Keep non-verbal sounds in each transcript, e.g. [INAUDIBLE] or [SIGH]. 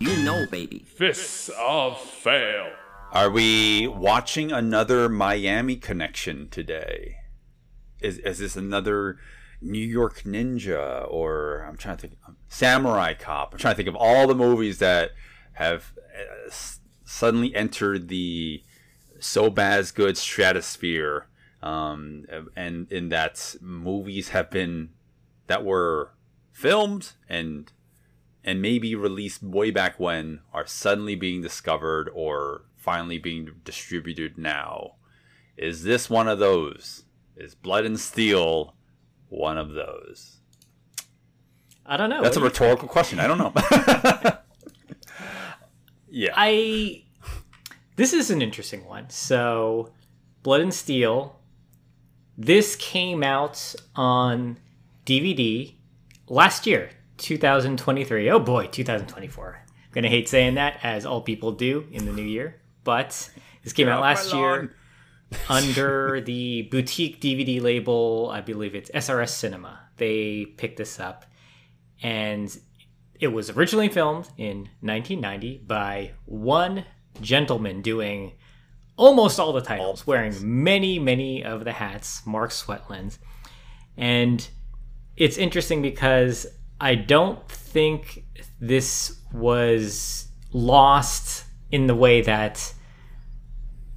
You know, baby. Fists of Fail. Are we watching another Miami connection today? Is is this another New York Ninja or I'm trying to think Samurai Cop? I'm trying to think of all the movies that have uh, suddenly entered the so bad good stratosphere, um, and in that movies have been that were filmed and and maybe released way back when are suddenly being discovered or finally being distributed now. Is this one of those? Is Blood and Steel one of those? I don't know. That's a What you rhetorical question. I don't know. [LAUGHS] yeah. I this is an interesting one. So, Blood and Steel. This came out on DVD last year, 2023. Oh boy, 2024. I'm gonna hate saying that, as all people do in the new year. But this came out last year [LAUGHS] under the boutique DVD label. I believe it's SRS Cinema. They picked this up, and it was originally filmed in 1990 by one gentleman doing almost all the titles, wearing many, many of the hats, Mark Sweatland. And it's interesting because I don't think this was lost in the way that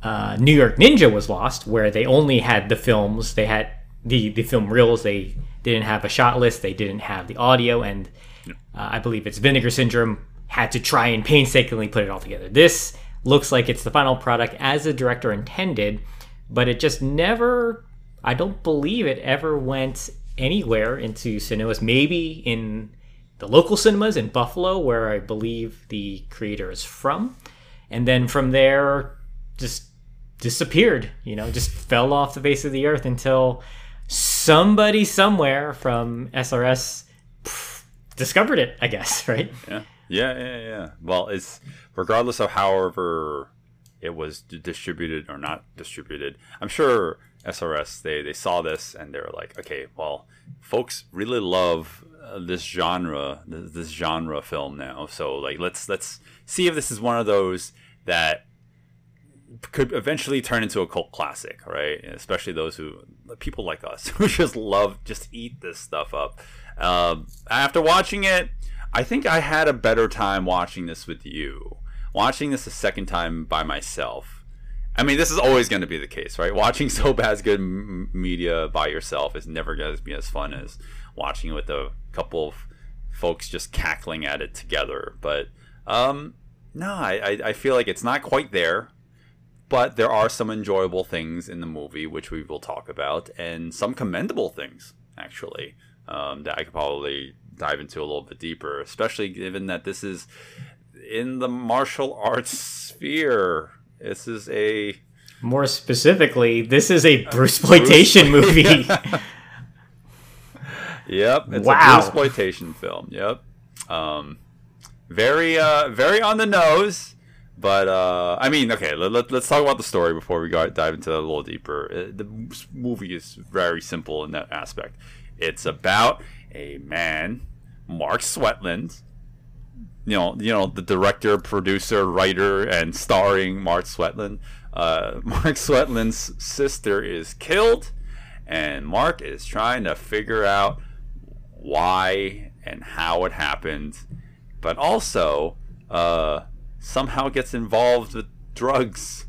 uh, New York Ninja was lost, where they only had the films, they had the the film reels, they didn't have a shot list, they didn't have the audio, and uh, I believe it's Vinegar Syndrome had to try and painstakingly put it all together. This looks like it's the final product as the director intended, but it just never. I don't believe it ever went anywhere into cinemas. Maybe in the local cinemas in Buffalo, where I believe the creator is from, and then from there, just disappeared. You know, just fell off the face of the earth until somebody somewhere from SRS pff, discovered it. I guess [LAUGHS] right. Yeah. Yeah, yeah, yeah. Well, it's regardless of however it was distributed or not distributed. I'm sure SRS they they saw this and they're like, okay, well, folks really love uh, this genre, this, this genre film now. So like, let's let's see if this is one of those that could eventually turn into a cult classic, right? Especially those who people like us [LAUGHS] who just love just eat this stuff up. Um, after watching it, I think I had a better time watching this with you. Watching this a second time by myself. I mean, this is always going to be the case, right? Watching so bad good m- media by yourself is never going to be as fun as watching it with a couple of folks just cackling at it together. But um, no, I, I, feel like it's not quite there but there are some enjoyable things in the movie which we will talk about and some commendable things actually um, that i could probably dive into a little bit deeper especially given that this is in the martial arts sphere this is a More specifically, this is a Bruceploitation movie. [LAUGHS] yep it's Wow. a exploitation film yep um, very uh, very on the nose but uh, I mean, okay, let, let, us talk about the story before we go dive into that a little deeper. Uh, the movie is very simple in that aspect. It's about a man, Mark Sweatland. You know, you know the director, producer, writer, and starring Mark Sweatland. Uh, [LAUGHS] Mark Sweatland's sister is killed, and Mark is trying to figure out why and how it happened, but also uh, somehow gets involved with drugs.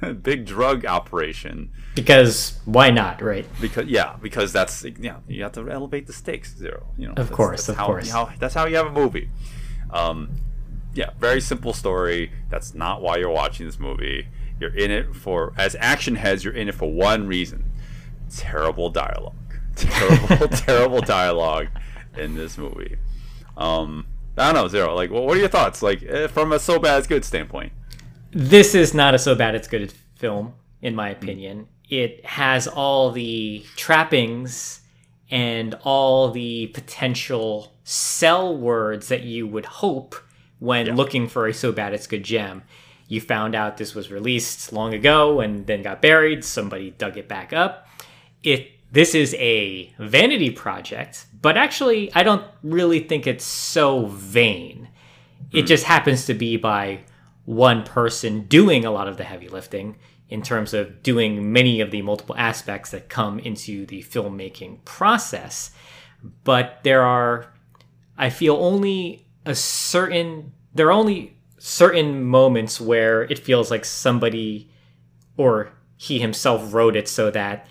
[LAUGHS] Big drug operation because why not, right? because yeah, because that's yeah, you have to elevate the stakes zero. You know, Of that's- course, that's of how, course. How, that's how you have a movie. Um, yeah, very simple story. That's not why you're watching this movie. You're in it for as action heads. You're in it for one reason: terrible dialogue. [LAUGHS] Terrible, [LAUGHS] terrible dialogue in this movie. Um, I don't know, Zero. Like, well, what are your thoughts? Like, eh, from a so bad it's good standpoint. This is not a so bad it's good film, in my opinion. It has all the trappings and all the potential sell words that you would hope when looking for a so bad it's good gem. You found out this was released long ago and then got buried. Somebody dug it back up. It this is a vanity project, but actually I don't really think it's so vain. It hmm. just happens to be by one person doing a lot of the heavy lifting in terms of doing many of the multiple aspects that come into the filmmaking process. But there are, I feel, only a certain, there are only certain moments where it feels like somebody or he himself wrote it so that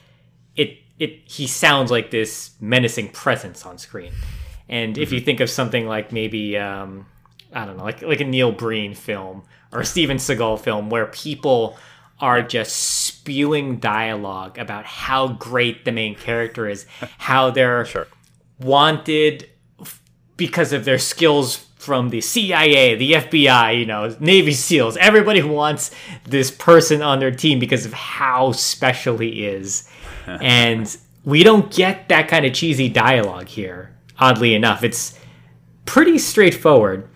it, it, he sounds like this menacing presence on screen. And if you think of something like maybe, um, I don't know, like like a Neil Breen film or Steven Seagal film where people are just spewing dialogue about how great the main character is, how they're Sure. wanted because of their skills from the CIA, the FBI, you know, Navy SEALs. Everybody wants this person on their team because of how special he is. [LAUGHS] and we don't get that kind of cheesy dialogue here, oddly enough. It's pretty straightforward.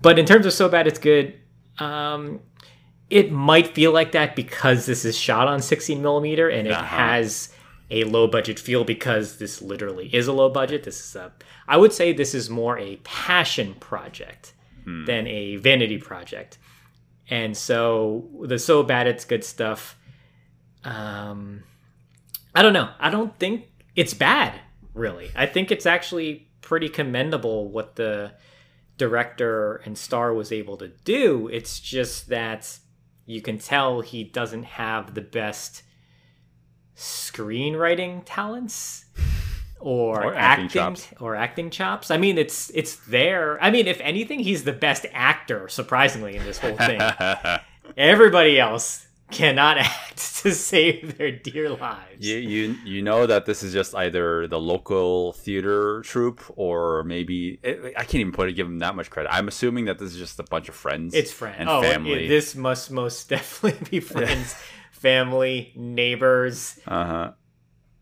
But in terms of so bad it's good, um, it might feel like that because this is shot on 16 millimeter and it has a low budget feel because this literally is a low budget. This is a, I would say this is more a passion project than a vanity project. And so the so bad it's good stuff. Um, I don't know. I don't think it's bad, really. I think it's actually pretty commendable what the director and star was able to do. It's just that you can tell he doesn't have the best screenwriting talents or, Or acting acting, chops. or acting chops. I mean, it's it's there. I mean, if anything, he's the best actor, surprisingly, in this whole thing. [LAUGHS] Everybody else cannot [LAUGHS] act to save their dear lives. You, you you know that this is just either the local theater troupe or maybe I can't even put it give them that much credit. I'm assuming that this is just a bunch of friends. It's friends. and oh, it- this must most [LAUGHS] definitely be friends, family, neighbors, uh huh.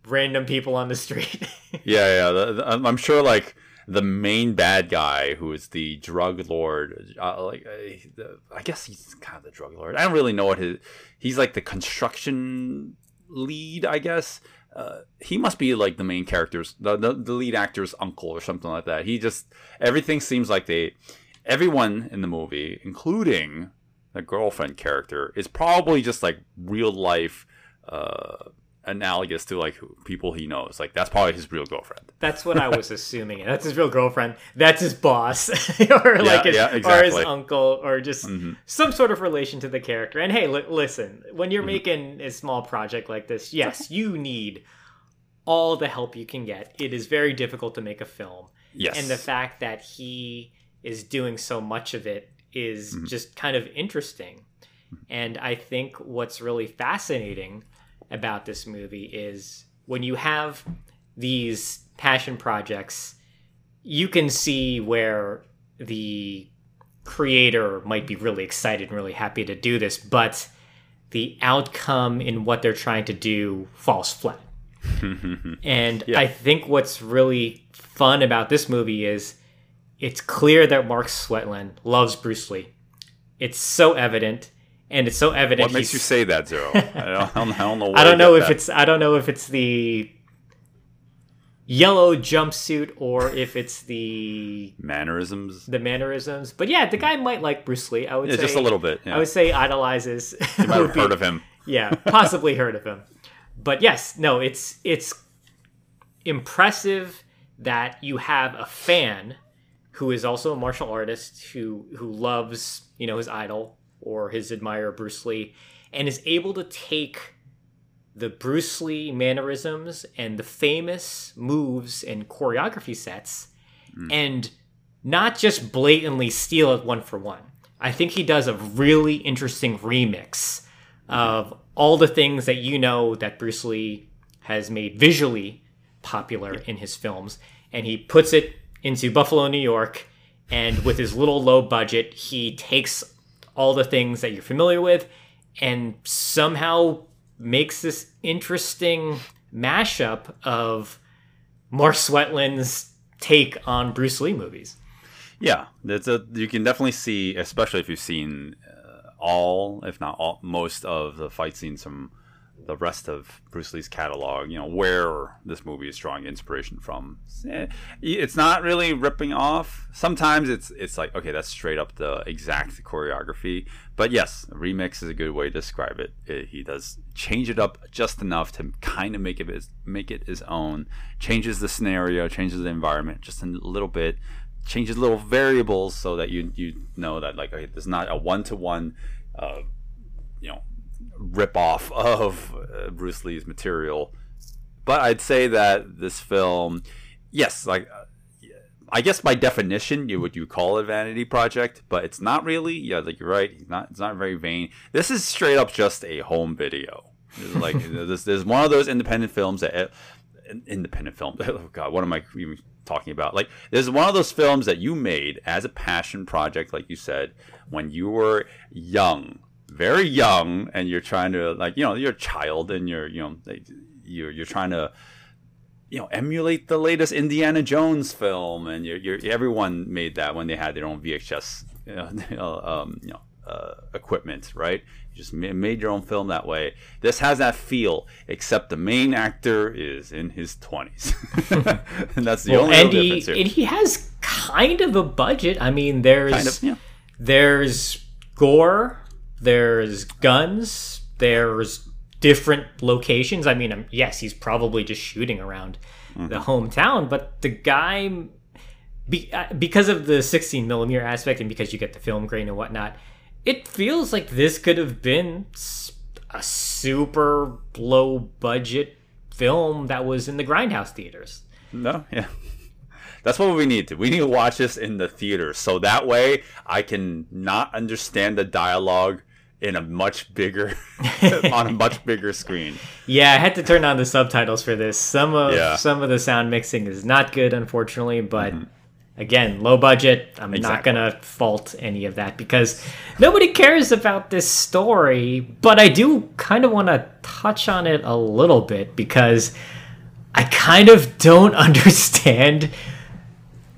random people on the street. [LAUGHS] Yeah, yeah. The, the- I'm I'm sure like the main bad guy who is the drug lord. Uh, like uh, the, I guess he's kind of the drug lord. I don't really know what his. He's like the construction lead, I guess. Uh, he must be like the main character's the, the the lead actor's uncle or something like that. He just everything seems like they everyone in the movie, including the girlfriend character, is probably just like real life. Uh, analogous to like people he knows like that's probably his real girlfriend That's what I was [LAUGHS] assuming. That's his real girlfriend. That's his boss, [LAUGHS] or like his, yeah, or his uncle, or just some sort of relation to the character. And hey, li- listen, when Mm-hmm. you're making a small project like this, yes, you need all the help you can get. It is very difficult to make a film. yes and the fact that he is doing so much of it is Mm-hmm. just kind of interesting and i think what's really fascinating about this movie is when you have these passion projects you can see where the creator might be really excited and really happy to do this but the outcome in what they're trying to do falls flat [LAUGHS] and Yeah. I think what's really fun about this movie is it's clear that Mark Sweatland loves Bruce Lee. It's so evident, and it's so evident. what makes you say that zero [LAUGHS] I don't, I don't, know I don't know if that. it's I don't know if it's the yellow jumpsuit or if it's the mannerisms the mannerisms. But yeah, the guy might like Bruce Lee. I would yeah, say just a little bit yeah. I would say idolizes. [LAUGHS] you might [LAUGHS] have heard of him yeah, possibly heard of him. But yes, no, it's it's impressive that you have a fan who is also a martial artist who who loves, you know, his idol or his admirer Bruce Lee and is able to take the Bruce Lee mannerisms and the famous moves and choreography sets hmm. and not just blatantly steal it one for one. I think he does a really interesting remix of all the things that you know that Bruce Lee has made visually popular in his films, and he puts it into Buffalo, New York, and with his little low budget, he takes all the things that you're familiar with and somehow makes this interesting mashup of Mark Sweatland's take on Bruce Lee movies. Yeah, that's a you can definitely see, especially if you've seen uh, all, if not all, most of the fight scenes from the rest of Bruce Lee's catalog. You know where this movie is drawing inspiration from. Eh, It's not really ripping off. Sometimes it's it's like okay, that's straight up the exact choreography. But yes, remix is a good way to describe it. It- he does change it up just enough to kind of make it his, make it his own. Changes the scenario, changes the environment just a little bit changes little variables so that you you know that like okay, there's not a one to one, you know, rip off of uh, Bruce Lee's material. But I'd say that this film, yes, like. Uh, I guess by definition, you would you call it a vanity project, but it's not really. Yeah, like you're right. It's not. It's not very vain. This is straight up just a home video. [LAUGHS] Like this. There's one of those independent films that independent film. [LAUGHS] Oh God, what am I even talking about? Like, there's one of those films that you made as a passion project, like you said, when you were young, very young, and you're trying to like, you know, you're a child, and you're, you know, you're you're trying to. You know, emulate the latest Indiana Jones film, and you're, you're everyone made that when they had their own VHS, you know, um, you know, uh, equipment, right? You just made your own film that way. This has that feel, except the main actor is in his twenties, [LAUGHS] and that's the Well, only and he, difference here. and he has kind of a budget. I mean, there's kind of, yeah. there's gore, there's guns, there's different locations. I mean, um, yes, he's probably just shooting around Mm-hmm. the hometown, but the guy, be, uh, because of the 16 millimeter aspect and because you get the film grain and whatnot, it feels like this could have been a super low budget film that was in the grindhouse theaters. No, yeah. That's what we need to. We need to watch this in the theater, so that way I can not understand the dialogue in a much bigger, [LAUGHS] on a much bigger screen. Yeah, I had to turn on the subtitles for this. Some of Yeah. Mm-hmm. some of the sound mixing is not good, unfortunately. But again, low budget. I'm not gonna fault any of that because nobody cares about this story. But I do kind of want to touch on it a little bit because I kind of don't [LAUGHS] understand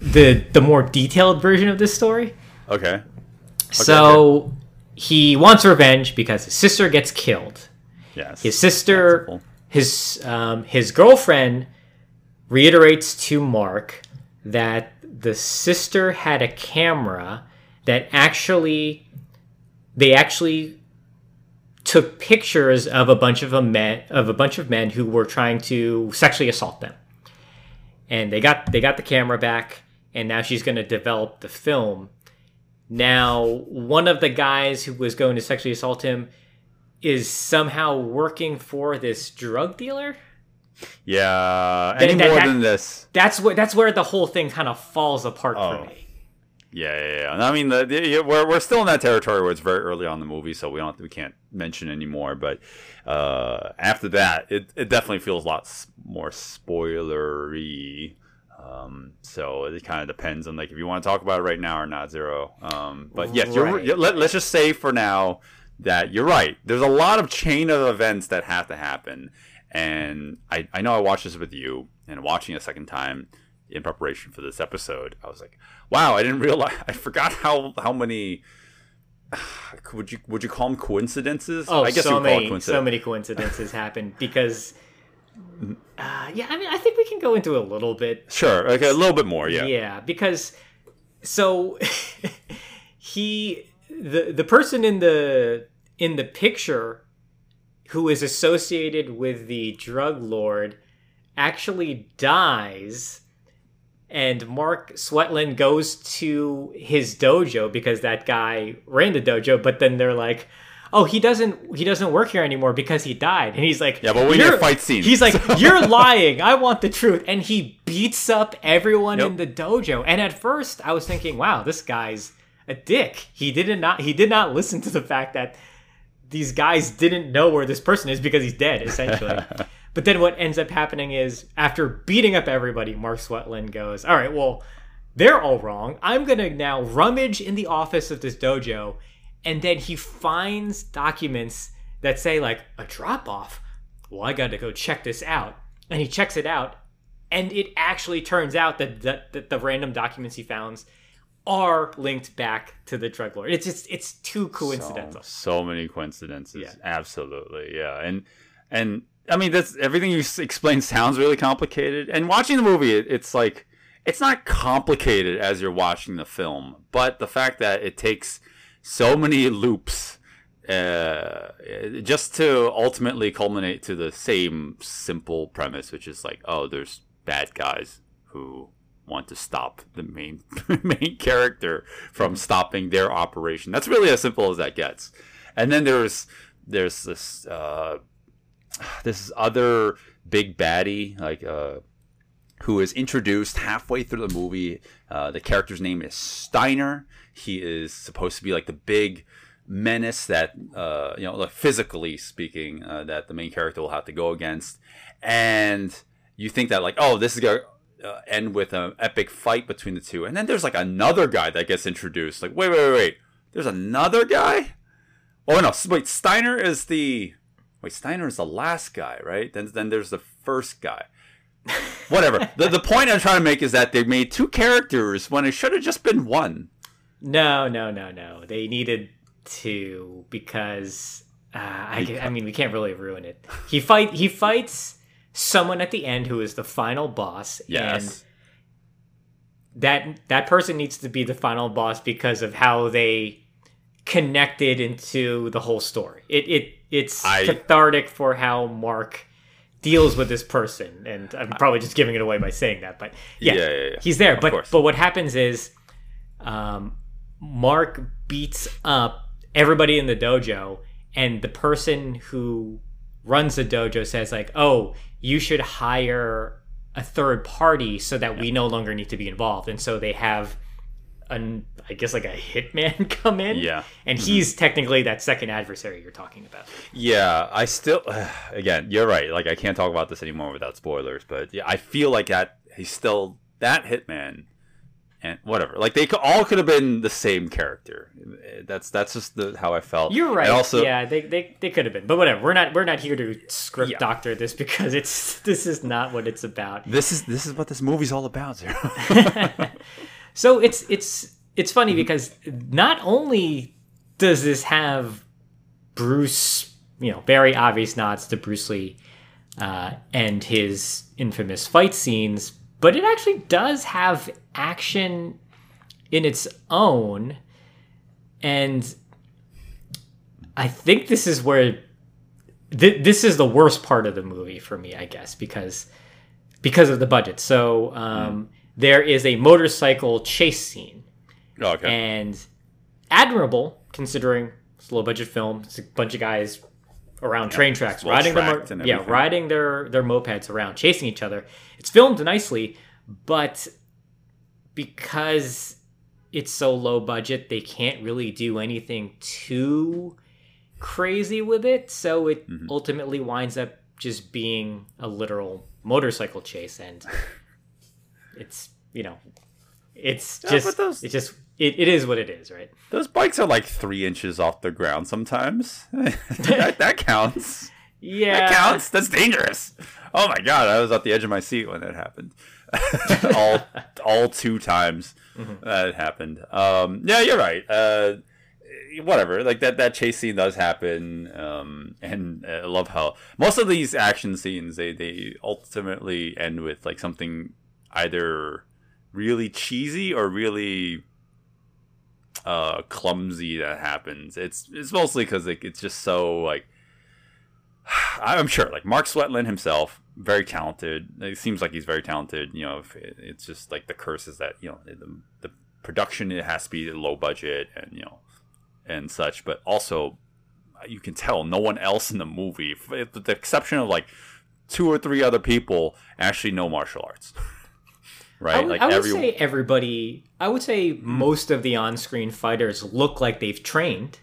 the the more detailed version of this story. Okay. so he wants revenge because his sister gets killed Yes. his sister his um, his girlfriend reiterates to mark that the sister had a camera that actually they actually took pictures of a bunch of a men of a bunch of men who were trying to sexually assault them and they got they got the camera back and now she's going to develop the film now one of the guys who was going to sexually assault him is somehow working for this drug dealer. Yeah. Any that- more that- than this? That's what that's where the whole thing kind of falls apart Oh. for me. Yeah, yeah, yeah. I mean, the, the, yeah, we're we're still in that territory where it's very early on in the movie, so we don't we can't mention anymore. But uh, after that, it, it definitely feels lots more spoilery. Um, so it kind of depends on like if you want to talk about it right now or not, zero. Um, but yes, you're, Right. you let, let's just say for now that you're right. There's a lot of chain of events that have to happen, and I I know I watched this with you, and watching a second time in preparation for this episode, I was like, wow, I didn't realize, [LAUGHS] I forgot how how many. [SIGHS] Would you would you call them coincidences? Oh, I guess so many so many coincidences happen because uh, yeah, I mean I think we can go into a little bit Sure, okay, a little bit more, yeah. Yeah, because so [LAUGHS] he the the person in the in the picture who is associated with the drug lord actually dies and Mark Sweatland goes to his dojo because that guy ran the dojo but then they're like oh he doesn't he doesn't work here anymore because he died. And he's like Yeah, but we need a fight scene. he's like [LAUGHS] you're lying. I want the truth. And he beats up everyone in the dojo. And at first i was thinking wow this guy's a dick. He did not he did not listen to the fact that these guys didn't know where this person is because he's dead essentially. [LAUGHS] But then what ends up happening is after beating up everybody mark sweatland goes all right well they're all wrong. I'm gonna now rummage in the office of this dojo, and then he finds documents that say like a drop off. Well, I got to go check this out, and he checks it out, and it actually turns out that that, that the random documents he found are linked back to the drug lord. It's just it's too coincidental. So, so many coincidences. Yeah. Absolutely. Yeah. And and I mean that's everything you explained sounds really complicated. And watching the movie it, it's like it's not complicated as you're watching the film, but the fact that it takes so many loops uh, just to ultimately culminate to the same simple premise, which is like, oh, there's bad guys who want to stop the main [LAUGHS] main character from stopping their operation. That's really as simple as that gets. And then there's there's this uh, this other big baddie like uh, who is introduced halfway through the movie. Uh, the character's name is Steiner. He is supposed to be like the big menace that uh, you know, like physically speaking, uh, that the main character will have to go against. And you think that like, oh, this is gonna uh, end with an epic fight between the two, and then there's like another guy that gets introduced. Like, wait, wait, wait, wait. There's another guy. Oh no! Wait, Steiner is the wait. Steiner is the last guy, right? Then then there's the first guy. Whatever. the the point I'm trying to make is that they made two characters when it should have just been one. No, no, no, no. They needed to because uh, I, can- I mean we can't really ruin it. He fight he fights someone at the end who is the final boss. Yes. And that that person needs to be the final boss because of how they connected into the whole story. It it it's I- cathartic for how Mark deals with this person and I'm probably just giving it away by saying that but yeah, Yeah, yeah, yeah. he's there Of but course. but what happens is um Mark beats up everybody in the dojo and the person who runs the dojo says like oh you should hire a third party so that we no longer need to be involved and so they have an i guess like a hitman [LAUGHS] come in Yeah. and mm-hmm. he's technically that second adversary you're talking about Yeah, I still, [SIGHS] again, you're right. Like, I can't talk about this anymore without spoilers, but yeah, I feel like that he's still that hitman, and whatever. Like, they all could have been the same character. That's that's just the, how I felt. you're right And also, yeah they, they, they could have been but whatever we're not we're not here to script Yeah. doctor this because it's [LAUGHS] this is not what it's about this is this is what this movie's all about. Zero. [LAUGHS] So it's it's it's funny because not only does this have Bruce, you know, very obvious nods to Bruce Lee uh, and his infamous fight scenes, but it actually does have action in its own, and I think this is where th- this is the worst part of the movie for me, I guess, because because of the budget. So um, there is a motorcycle chase scene, okay. and admirable considering it's a low budget film. It's a bunch of guys around train tracks riding their mo- yeah riding their their mopeds around, chasing each other. It's filmed nicely, but because it's so low budget, they can't really do anything too crazy with it. So it Mm-hmm. ultimately winds up just being a literal motorcycle chase, and [LAUGHS] it's you know, it's Yeah, just those- it's just it, it is what it is, right? Those bikes are like three inches off the ground sometimes. [LAUGHS] that, that counts. Yeah, That counts. That's dangerous. Oh my god, I was at the edge of my seat when that happened. [LAUGHS] all all two times that happened. Um, yeah, you're right. Uh, whatever. Like that that chase scene does happen. Um, and uh, I love how most of these action scenes they they ultimately end with like something either really cheesy or really uh clumsy that happens it's it's mostly because like, it's just so like [SIGHS] I'm sure, like Mark Sweatland himself, very talented. It seems like he's very talented. You know, it's just like the curse is that you know the, the production it has to be low budget and you know and such. But also, you can tell no one else in the movie, with the exception of like two or three other people, actually know martial arts. [LAUGHS] right? I would, like I would every say everybody. I would say most of the on-screen fighters look like they've trained.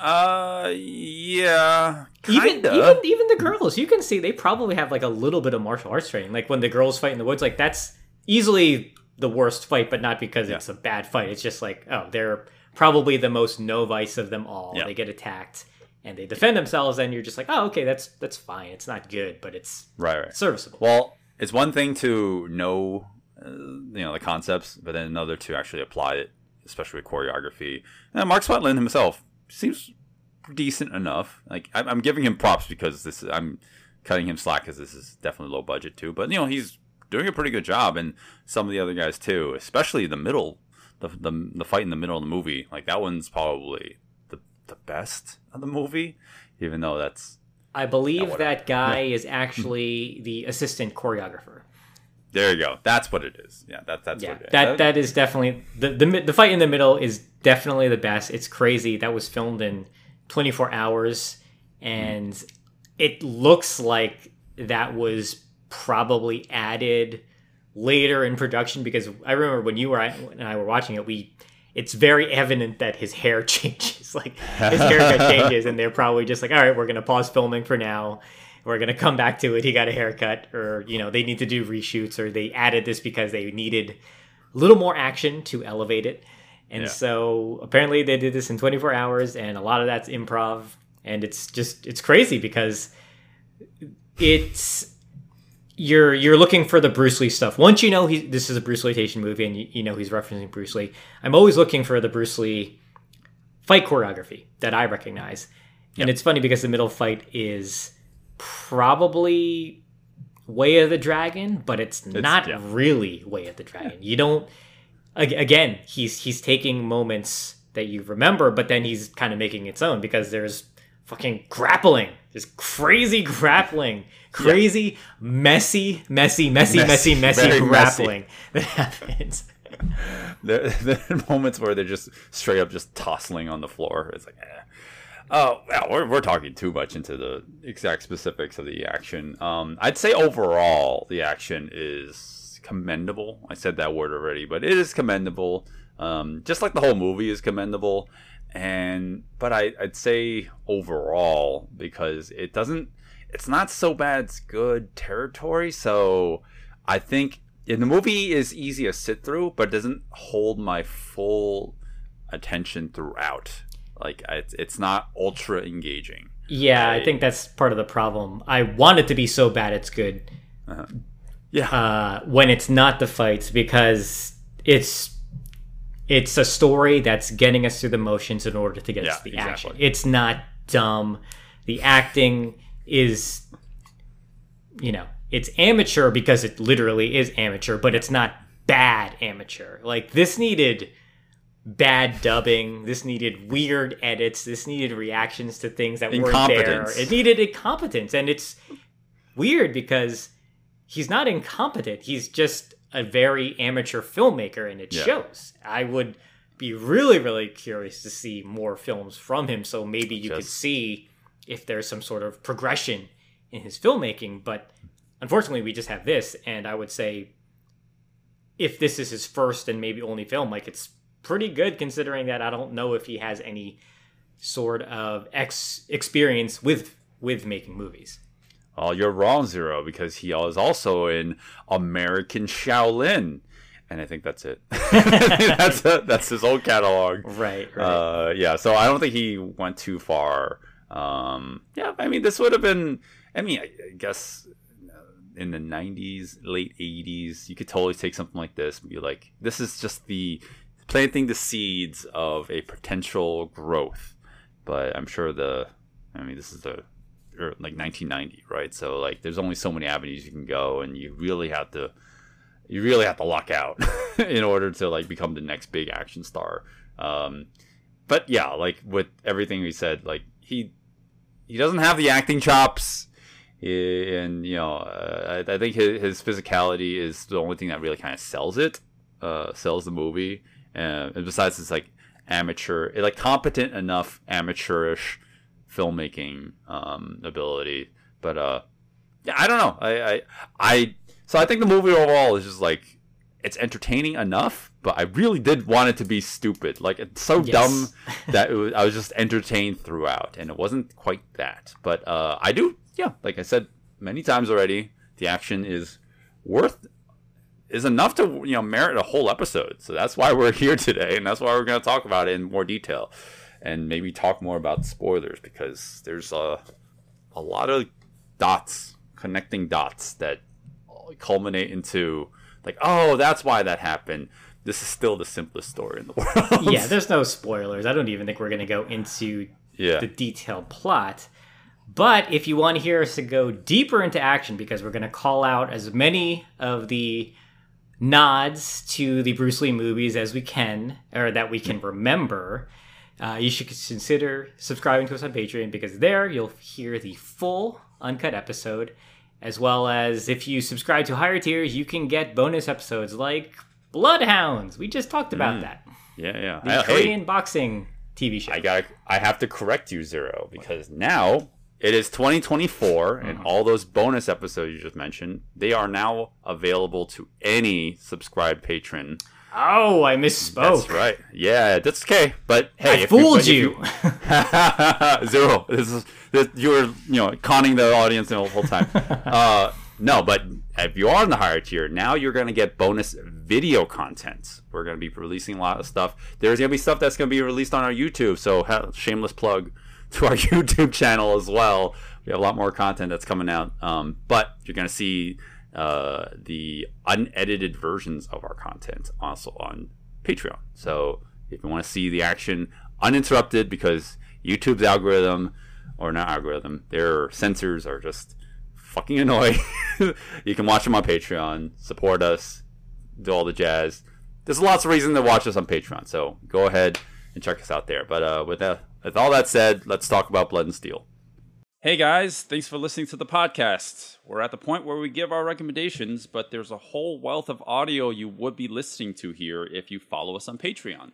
uh, yeah, Even kinda. even even the girls, you can see they probably have like a little bit of martial arts training. Like when the girls fight in the woods, like that's easily the worst fight, but not because it's a bad fight. It's just like, oh, they're probably the most novice of them all. Yeah. They get attacked and they defend themselves, and you're just like, oh, okay, that's that's fine. It's not good, but it's Right, right. serviceable. Well, it's one thing to know, uh, you know, the concepts, but then another to actually apply it, especially with choreography. And Mark Sweatland himself seems decent enough. Like I'm, I'm giving him props because this I'm cutting him slack because this is definitely low budget too. But you know, he's doing a pretty good job, and some of the other guys too, especially the middle, the the, the fight in the middle of the movie. Like that one's probably the the best of the movie, even though that's I believe whatever. that guy is actually the assistant choreographer. there you go. That's what it is. Yeah, that, that's Yeah, what it is. that that is definitely the, the the fight in the middle is definitely the best. It's crazy. That was filmed in 24 hours, and it looks like that was probably added later in production because I remember when you were and I were watching it, we it's very evident that his hair [LAUGHS] changes, like his haircut [LAUGHS] changes, and they're probably just like, all right, we're gonna pause filming for now. We're gonna come back to it. He got a haircut, or you know, they need to do reshoots, or they added this because they needed a little more action to elevate it. And Yeah. so apparently they did this in 24 hours, and a lot of that's improv, and it's just it's crazy because it's you're you're looking for the Bruce Lee stuff. Once you know he this is a Bruce Lee Tation movie, and you, you know he's referencing Bruce Lee. I'm always looking for the Bruce Lee fight choreography that I recognize, and it's funny because the middle fight is probably Way of the Dragon, but it's, not yeah. really Way of the Dragon. You don't. Again, he's he's taking moments that you remember, but then he's kind of making its own because there's fucking grappling. There's crazy grappling, crazy messy, messy, messy, messy, Messy, messy, messy. grappling that happens. there, [LAUGHS] there are moments where they're just straight up just tossing on the floor. It's like, eh. oh, well, we're, we're talking too much into the exact specifics of the action. Um, I'd say overall the action is commendable. I said that word already, but it is commendable. Um, just like the whole movie is commendable, and but I, I'd say overall because it doesn't. It's not so bad. It's good territory. So I think in the movie is easy to sit through, but it doesn't hold my full attention throughout. Like it's it's not ultra engaging. Yeah, I Right. think that's part of the problem. I want it to be so bad it's good Yeah, uh, when it's not the fights because it's it's a story that's getting us through the motions in order to get us to the exactly. action. It's not dumb. The acting is, you know, it's amateur because it literally is amateur, but it's not bad amateur. Like this needed bad dubbing. This needed weird edits. This needed reactions to things that weren't there. It needed incompetence, and it's weird because he's not incompetent. He's just a very amateur filmmaker, and it Yeah. shows. I would be really, really curious to see more films from him. So maybe you could see if there's some sort of progression in his filmmaking. But unfortunately, we just have this, and I would say if this is his first and maybe only film, like it's pretty good considering that I don't know if he has any sort of ex experience with with making movies. Oh, you're wrong, Zero, because he is also in American Shaolin, and I think that's it. [LAUGHS] that's that's his whole catalog. Right, right. Uh, yeah, so I don't think he went too far. Um, yeah, I mean, this would have been. I mean, I, I guess uh, in the '90s, late '80s, you could totally take something like this and be like, "This is just the planting the seeds of a potential growth." But I'm sure the. I mean, this is the or like 1990, right? So like, there's only so many avenues you can go, and you really have to. You really have to luck out [LAUGHS] in order to like become the next big action star. Um, but yeah, like with everything we said, like he he doesn't have the acting chops, eh, and you know, uh, I, I think his, his physicality is the only thing that really kind of sells it, uh, sells the movie. Uh, and besides, it's like amateur, eh, like competent enough amateurish filmmaking um, ability. But uh, yeah, I don't know. I, I I so I think the movie overall is just like it's entertaining enough, but I really did want it to be stupid. Like it's so Yes. dumb [LAUGHS] that it was, I was just entertained throughout, and it wasn't quite that. But uh, I do, yeah, like I said many times already, the action is worth is enough to you know merit a whole episode. So that's why we're [LAUGHS] here today, and that's why we're going to talk about it in more detail, and maybe talk more about spoilers because there's a a lot of dots connecting dots that culminate into like, oh, that's why that happened. This is still the simplest story in the [LAUGHS] world. yeah, there's no spoilers. I don't even think we're going to go into yeah. the detailed plot. But if you want to hear us to go deeper into action, because we're going to call out as many of the nods to the Bruce Lee movies as we can, or that we can remember, uh, you should consider subscribing to us on Patreon because there you'll hear the full uncut episode, as well as if you subscribe to higher tiers, you can get bonus episodes like Bloodhounds. We just talked about that. yeah, yeah. The I- hey, Korean boxing TV show. I got I have to correct you, Zero, because now it is 2024, and all those bonus episodes you just mentioned, they are now available to any subscribed patron. Oh, I misspoke. That's right. Yeah, that's okay. But hey, I fooled if you. [LAUGHS] Zero. This is this, you were you know conning the audience the whole time. [LAUGHS] uh, no, but if you are in the higher tier, now you're going to get bonus video content. We're going to be releasing a lot of stuff. There's going to be stuff that's going to be released on our YouTube. So ha- shameless plug [LAUGHS] to our YouTube channel as well. We have a lot more content that's coming out. Um, but you're going to see uh, the unedited versions of our content also on Patreon. So if you want to see the action uninterrupted, because YouTube's algorithm, or not algorithm, their censors are just fucking annoying. [LAUGHS] you can watch them on Patreon, support us, do all the jazz. There's lots of reason to watch us on Patreon, so go ahead and check us out there. But uh, with that, with all that said, let's talk about Blood and Steel. Hey guys, thanks for listening to the podcast. We're at the point where we give our recommendations, but there's a whole wealth of audio you would be listening to here if you follow us on Patreon.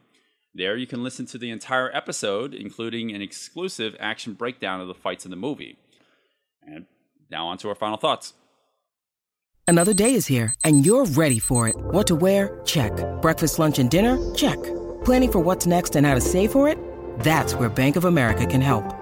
There you can listen to the entire episode, including an exclusive action breakdown of the fights in the movie. And now on to our final thoughts. Another day is here, and you're ready for it. What to wear? Check. Breakfast, lunch, and dinner? Check. Planning for what's next and how to save for it? That's where Bank of America can help.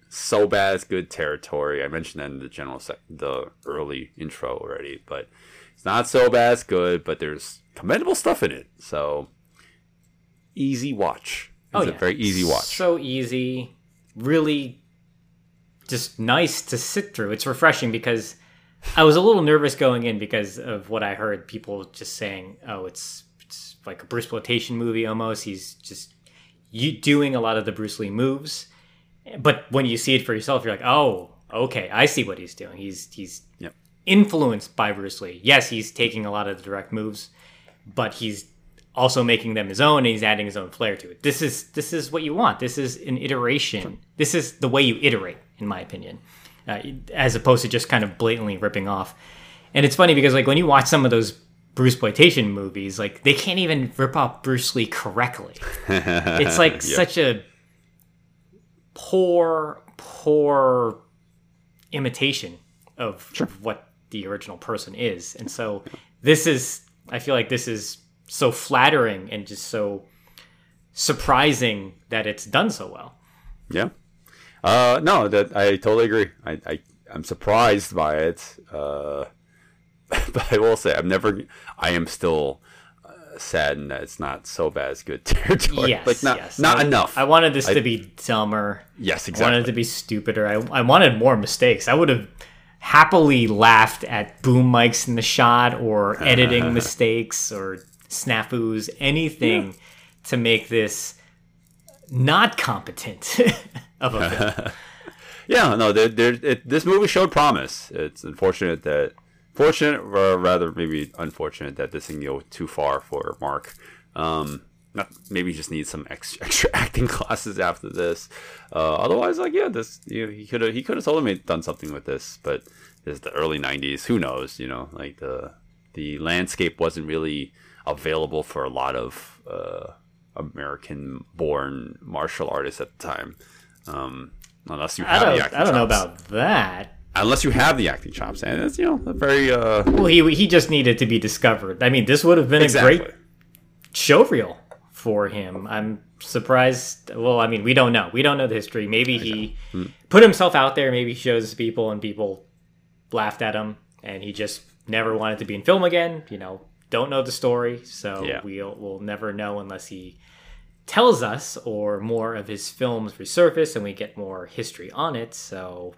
so bad as good territory. I mentioned that in the general sec- the early intro already, but it's not so bad as good. But there's commendable stuff in it, so easy watch. It's oh, a very easy watch. So easy. Really just nice to sit through. It's refreshing because I was a little nervous going in because of what I heard people just saying, oh, it's, it's like a Bruceploitation movie almost. He's just you doing a lot of the Bruce Lee moves. But when you see it for yourself, you're like, oh, okay, I see what he's doing. He's he's Yep. influenced by Bruce Lee. Yes, he's taking a lot of the direct moves, but he's also making them his own and he's adding his own flair to it. This is this is what you want. This is an iteration. This is the way you iterate, in my opinion, uh, as opposed to just kind of blatantly ripping off. And it's funny because like when you watch some of those Bruceploitation movies, like they can't even rip off Bruce Lee correctly. [LAUGHS] it's like such a poor, poor imitation of, of what the original person is. And so this is, I feel like this is so flattering and just so surprising that it's done so well. Yeah. Uh, no, that I totally agree. I, I I'm surprised by it. Uh, [LAUGHS] but I will say I'm never. I am still saddened that it's not so bad as good [LAUGHS] territory. Yes, like not yes. not I, enough. I wanted this I- to be dumber. yes, exactly. I wanted it to be stupider. I, I wanted more mistakes. I would have happily laughed at boom mics in the shot or [LAUGHS] editing mistakes or snafus, anything to make this not competent [LAUGHS] of a film. Yeah, no, there, there, it, this movie showed promise. It's unfortunate that, fortunate, or rather maybe unfortunate that this thing go too far for Mark. Um, not, maybe he just needs some extra, [LAUGHS] extra acting classes after this. Uh, otherwise, like yeah, this you know, he could have he could have totally done something with this, but this is the early '90s. Who knows? You know, like the the landscape wasn't really available for a lot of uh, American-born martial artists at the time, um, unless you I have the don't, I don't know about that. Unless you have the acting chops, and it's you know a very uh, Well, he he just needed to be discovered. I mean, this would have been exactly. a great show reel for him. I'm surprised. Well, I mean, we don't know. We don't know the history. Maybe he Hmm. put himself out there. Maybe he shows people, and people laughed at him, and he just never wanted to be in film again. You know, don't know the story, so Yeah. we'll we'll never know unless he tells us or more of his films resurface and we get more history on it. So.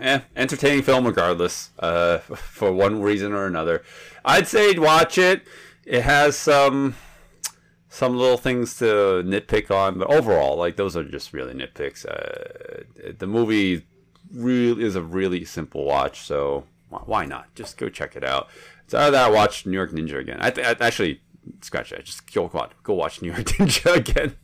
Yeah, entertaining film regardless, uh, [LAUGHS] for one reason or another. I'd say watch it. It has some some little things to nitpick on, but overall, like those are just really nitpicks. Uh, the movie really is a really simple watch, so why not? Just go check it out. It's either that or watch New York Ninja again. I, th- I actually scratch that. Just go watch New York [LAUGHS] Ninja again.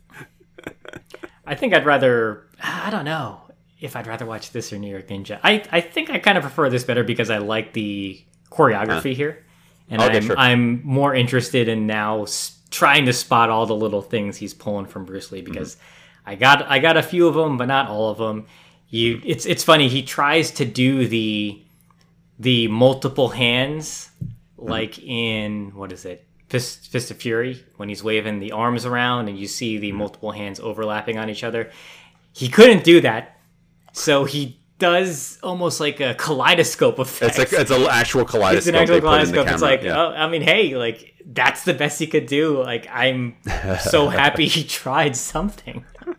I think I'd rather. I don't know if I'd rather watch this or New York Ninja. I, I think I kind of prefer this better because I like the choreography here, and Okay, I'm sure. I'm more interested in now trying to spot all the little things he's pulling from Bruce Lee mm-hmm. because I got I got a few of them, but not all of them. You, it's it's funny. He tries to do the the multiple hands mm-hmm. like in what is it Fist, Fist of Fury when he's waving the arms around and you see the mm-hmm. multiple hands overlapping on each other. He couldn't do that, so he does almost like a kaleidoscope effect. It's like it's an actual kaleidoscope. It's an actual they put in the kaleidoscope. It's like, yeah. oh, I mean, hey, like that's the best he could do. Like I'm so [LAUGHS] happy he tried something. [LAUGHS]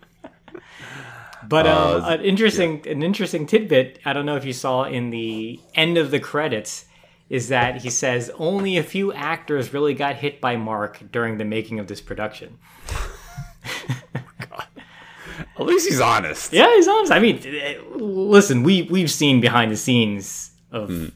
But um, Uh, an interesting, an interesting tidbit. I don't know if you saw in the end of the credits is that he says only a few actors really got hit by Mark during the making of this production. [LAUGHS] At least he's honest. Yeah, he's honest. I mean, listen, we we've seen behind the scenes of Hmm.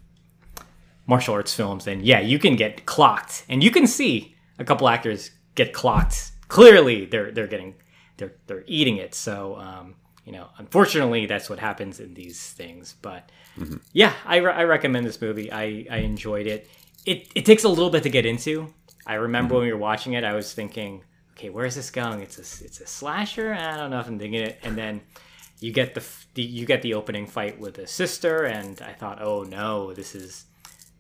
martial arts films, and yeah, you can get clocked, and you can see a couple actors get clocked. Clearly, they're they're getting they're they're eating it. So, um, you know, unfortunately, that's what happens in these things. But Mm-hmm. yeah, I, re- I recommend this movie. I I enjoyed it. It it takes a little bit to get into. I remember Mm-hmm. when we were watching it, I was thinking, okay, where's this going? It's a it's a slasher. I don't know if I'm digging it. And then you get the, the you get the opening fight with the sister, and I thought, oh no, this is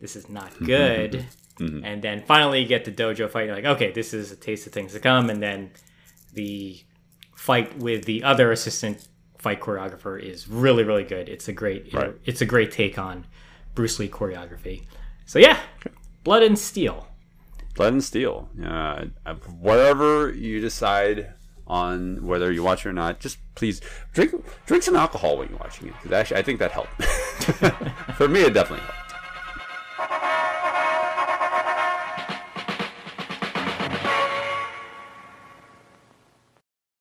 this is not mm-hmm, good. Mm-hmm, mm-hmm. And then finally you get the dojo fight. You're like, okay, this is a taste of things to come. And then the fight with the other assistant fight choreographer is really really good. It's a great Right. it's a great take on Bruce Lee choreography. So yeah, Blood and Steel. Blood and Steel. Uh, whatever you decide on whether you watch it or not, just please drink drink some alcohol when you're watching it. actually, I think that helped. [LAUGHS] For me, it definitely helped.